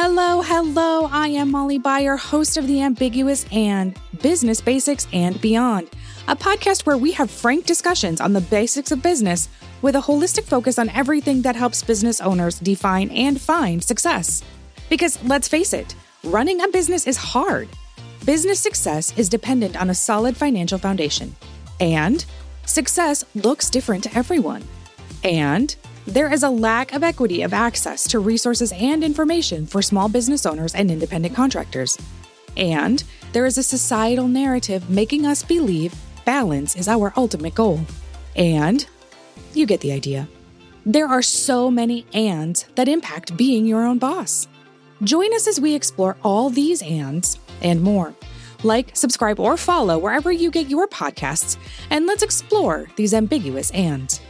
Hello, hello. I am Molly Beyer, host of The Ambiguous and Business Basics and Beyond, a podcast where we have frank discussions on the basics of business with a holistic focus on everything that helps business owners define and find success. Because let's face it, running a business is hard. Business success is dependent on a solid financial foundation. And success looks different to everyone. And there is a lack of equity of access to resources and information for small business owners and independent contractors. And there is a societal narrative making us believe balance is our ultimate goal. And you get the idea. There are so many ands that impact being your own boss. Join us as we explore all these ands and more. Like, subscribe, or follow wherever you get your podcasts, and let's explore these ambiguous ands.